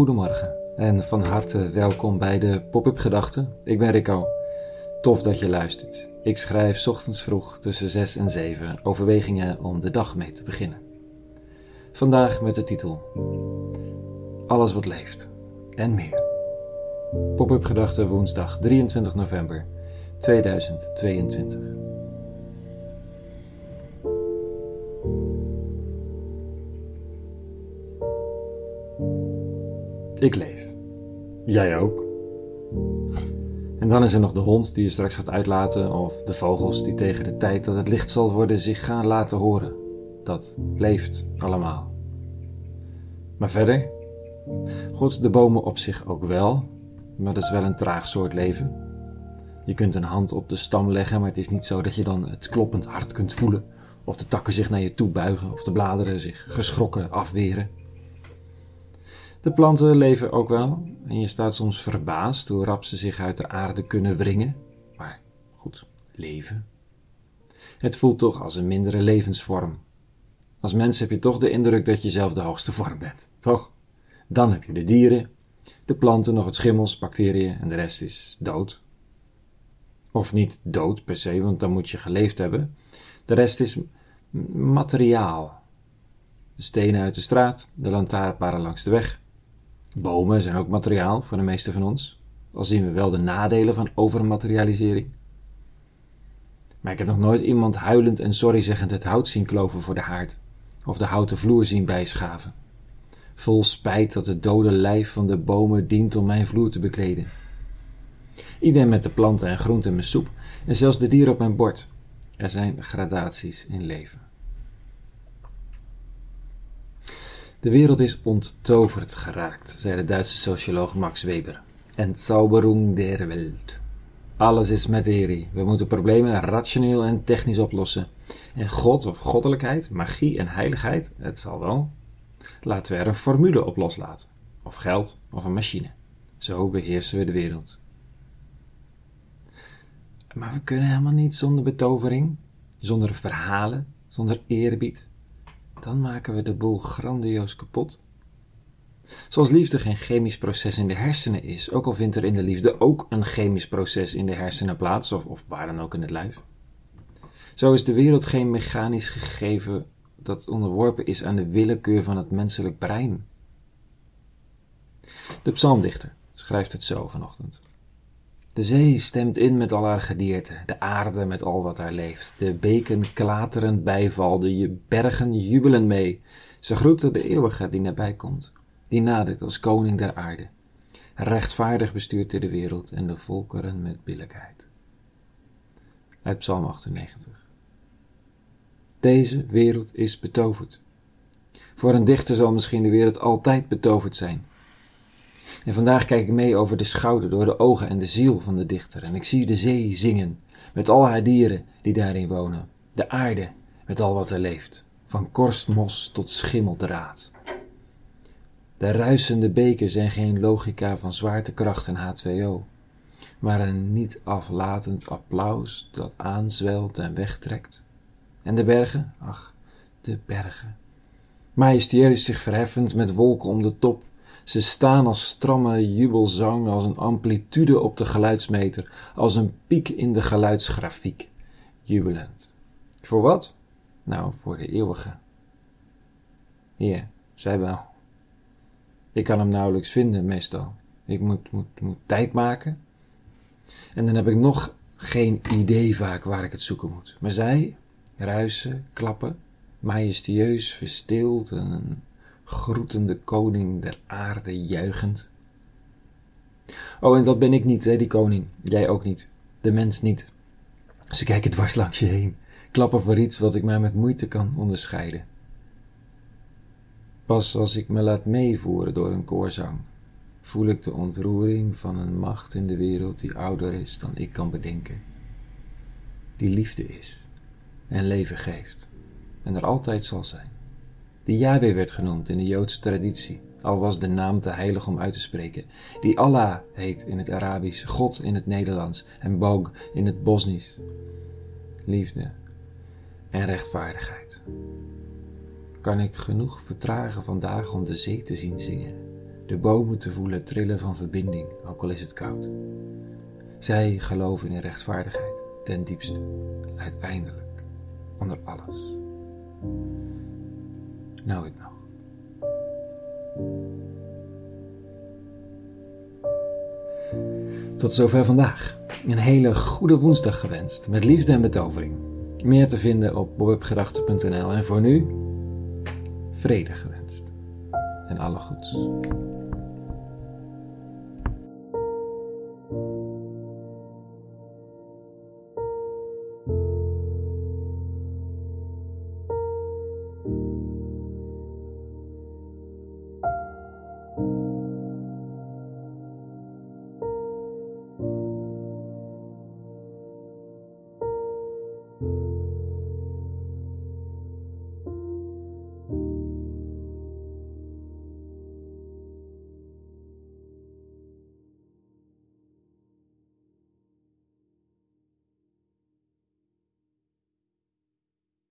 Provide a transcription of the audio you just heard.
Goedemorgen en van harte welkom bij de Pop-up Gedachten. Ik ben Rico. Tof dat je luistert. Ik schrijf ochtends vroeg tussen 6 en 7 overwegingen om de dag mee te beginnen. Vandaag met de titel Alles wat leeft en meer. Pop-up Gedachten woensdag 23 november 2022. Ik leef. Jij ook. En dan is er nog de hond die je straks gaat uitlaten, of de vogels die tegen de tijd dat het licht zal worden zich gaan laten horen. Dat leeft allemaal. Maar verder, goed, de bomen op zich ook wel, maar dat is wel een traag soort leven. Je kunt een hand op de stam leggen, maar het is niet zo dat je dan het kloppend hart kunt voelen, of de takken zich naar je toe buigen, of de bladeren zich geschrokken afweren. De planten leven ook wel en je staat soms verbaasd hoe rap ze zich uit de aarde kunnen wringen. Maar goed, leven. Het voelt toch als een mindere levensvorm. Als mens heb je toch de indruk dat je zelf de hoogste vorm bent, toch? Dan heb je de dieren, de planten, nog het schimmels, bacteriën en de rest is dood. Of niet dood per se, want dan moet je geleefd hebben. De rest is materiaal. De stenen uit de straat, de lantaarnpalen langs de weg, Bomen zijn ook materiaal voor de meeste van ons, al zien we wel de nadelen van overmaterialisering. Maar ik heb nog nooit iemand huilend en sorry zeggend het hout zien kloven voor de haard, of de houten vloer zien bijschaven. Vol spijt dat het dode lijf van de bomen dient om mijn vloer te bekleden. Idem met de planten en groenten in mijn soep en zelfs de dieren op mijn bord. Er zijn gradaties in leven. De wereld is onttoverd geraakt, zei de Duitse socioloog Max Weber. Entzauberung der Welt. Alles is materie. We moeten problemen rationeel en technisch oplossen. En God of goddelijkheid, magie en heiligheid, het zal wel. Laten we er een formule op loslaten. Of geld of een machine. Zo beheersen we de wereld. Maar we kunnen helemaal niet zonder betovering, zonder verhalen, zonder eerbied, dan maken we de boel grandioos kapot. Zoals liefde geen chemisch proces in de hersenen is, ook al vindt er in de liefde ook een chemisch proces in de hersenen plaats, of, of waar dan ook in het lijf. Zo is de wereld geen mechanisch gegeven dat onderworpen is aan de willekeur van het menselijk brein. De psalmdichter schrijft het zo vanochtend. De zee stemt in met al haar gedierte, de aarde met al wat daar leeft. De beken klaterend bijval, de bergen jubelen mee. Ze groeten de eeuwige die nabij komt, die nadert als koning der aarde. Rechtvaardig bestuurt hij de wereld en de volkeren met billijkheid. Uit Psalm 98. Deze wereld is betoverd. Voor een dichter zal misschien de wereld altijd betoverd zijn. En vandaag kijk ik mee over de schouder, door de ogen en de ziel van de dichter. En ik zie de zee zingen, met al haar dieren die daarin wonen. De aarde, met al wat er leeft, van korstmos tot schimmeldraad. De ruisende beken zijn geen logica van zwaartekracht en H2O, maar een niet aflatend applaus dat aanzwelt en wegtrekt. En de bergen, ach, de bergen. Majestueus zich verheffend met wolken om de top, ze staan als stramme jubelzang, als een amplitude op de geluidsmeter, als een piek in de geluidsgrafiek. Jubelend. Voor wat? Nou, voor de eeuwige. Ja, zij wel. Ik kan hem nauwelijks vinden, meestal. Ik moet, moet, moet tijd maken. En dan heb ik nog geen idee vaak waar ik het zoeken moet. Maar zij ruisen, klappen, majestueus, verstild en groetende koning der aarde juichend. Oh, en dat ben ik niet, hè, die koning. Jij ook niet. De mens niet. Ze kijken dwars langs je heen, klappen voor iets wat ik maar met moeite kan onderscheiden. Pas als ik me laat meevoeren door een koorzang, voel ik de ontroering van een macht in de wereld die ouder is dan ik kan bedenken. Die liefde is en leven geeft en er altijd zal zijn die Yahweh werd genoemd in de Joodse traditie, al was de naam te heilig om uit te spreken, die Allah heet in het Arabisch, God in het Nederlands en Bog in het Bosnisch. Liefde en rechtvaardigheid. Kan ik genoeg vertragen vandaag om de zee te zien zingen, de bomen te voelen trillen van verbinding, ook al is het koud. Zij geloven in rechtvaardigheid, ten diepste, uiteindelijk, onder alles. Nou ik nog. Tot zover vandaag. Een hele goede woensdag gewenst, met liefde en betovering. Meer te vinden op bobwebgedachten.nl en voor nu, vrede gewenst. En alle goeds.